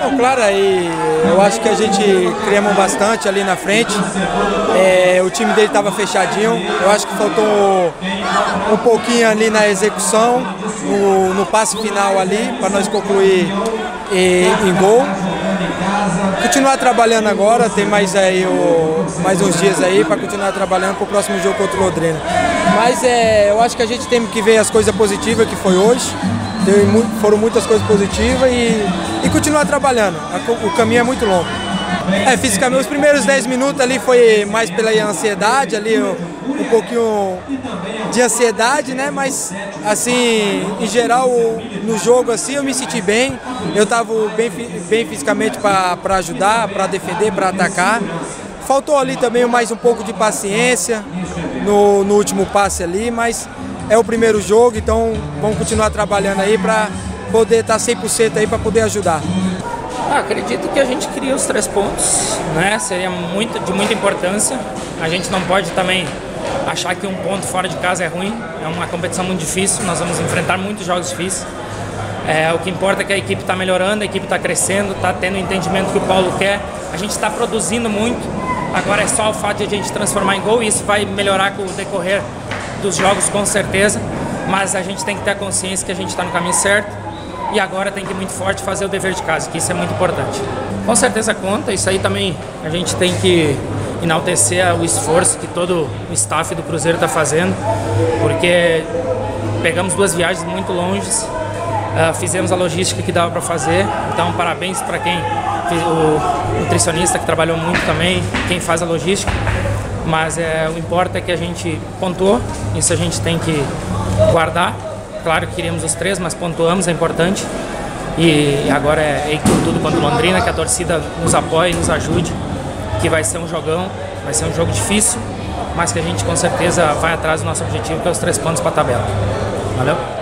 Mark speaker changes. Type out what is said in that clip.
Speaker 1: Não, claro, aí eu acho que a gente criamos bastante ali na frente. É, o time dele estava fechadinho. Eu acho que faltou um pouquinho ali na execução, no, no passe final ali, para nós concluir em, em gol. Continuar trabalhando agora, tem mais aí o, mais uns dias aí para continuar trabalhando para o próximo jogo contra o Londrina. Mas é, eu acho que a gente tem que ver as coisas positivas que foi hoje. foram muitas coisas positivas e, e continuar trabalhando. O caminho é muito longo. É, fisicamente, os primeiros 10 minutos ali foi mais pela ansiedade, ali um pouquinho de ansiedade, né? Mas assim, em geral, no jogo assim eu me senti bem. Eu estava bem, bem fisicamente para ajudar, para defender, para atacar. Faltou ali também mais um pouco de paciência no, no último passe ali, mas é o primeiro jogo, então vamos continuar trabalhando aí para poder estar tá 100% aí para poder ajudar.
Speaker 2: Ah, acredito que a gente cria os três pontos, né? Seria muito, de muita importância. A gente não pode também achar que um ponto fora de casa é ruim. É uma competição muito difícil, nós vamos enfrentar muitos jogos difíceis. É, o que importa é que a equipe está melhorando, a equipe está crescendo, está tendo o entendimento que o Paulo quer. A gente está produzindo muito. Agora é só o fato de a gente transformar em gol e isso vai melhorar com o decorrer dos jogos com certeza. Mas a gente tem que ter a consciência que a gente está no caminho certo e agora tem que ir muito forte fazer o dever de casa, que isso é muito importante. Com certeza conta, isso aí também a gente tem que enaltecer o esforço que todo o staff do Cruzeiro está fazendo, porque pegamos duas viagens muito longes, uh, fizemos a logística que dava para fazer, então parabéns para quem o nutricionista que trabalhou muito também, quem faz a logística. Mas é, o importa é que a gente pontuou, isso a gente tem que guardar. Claro que queríamos os três, mas pontuamos, é importante. E agora é, é tudo contra Londrina, que a torcida nos apoie, nos ajude que vai ser um jogão, vai ser um jogo difícil, mas que a gente com certeza vai atrás do nosso objetivo, que é os três pontos para a tabela. Valeu?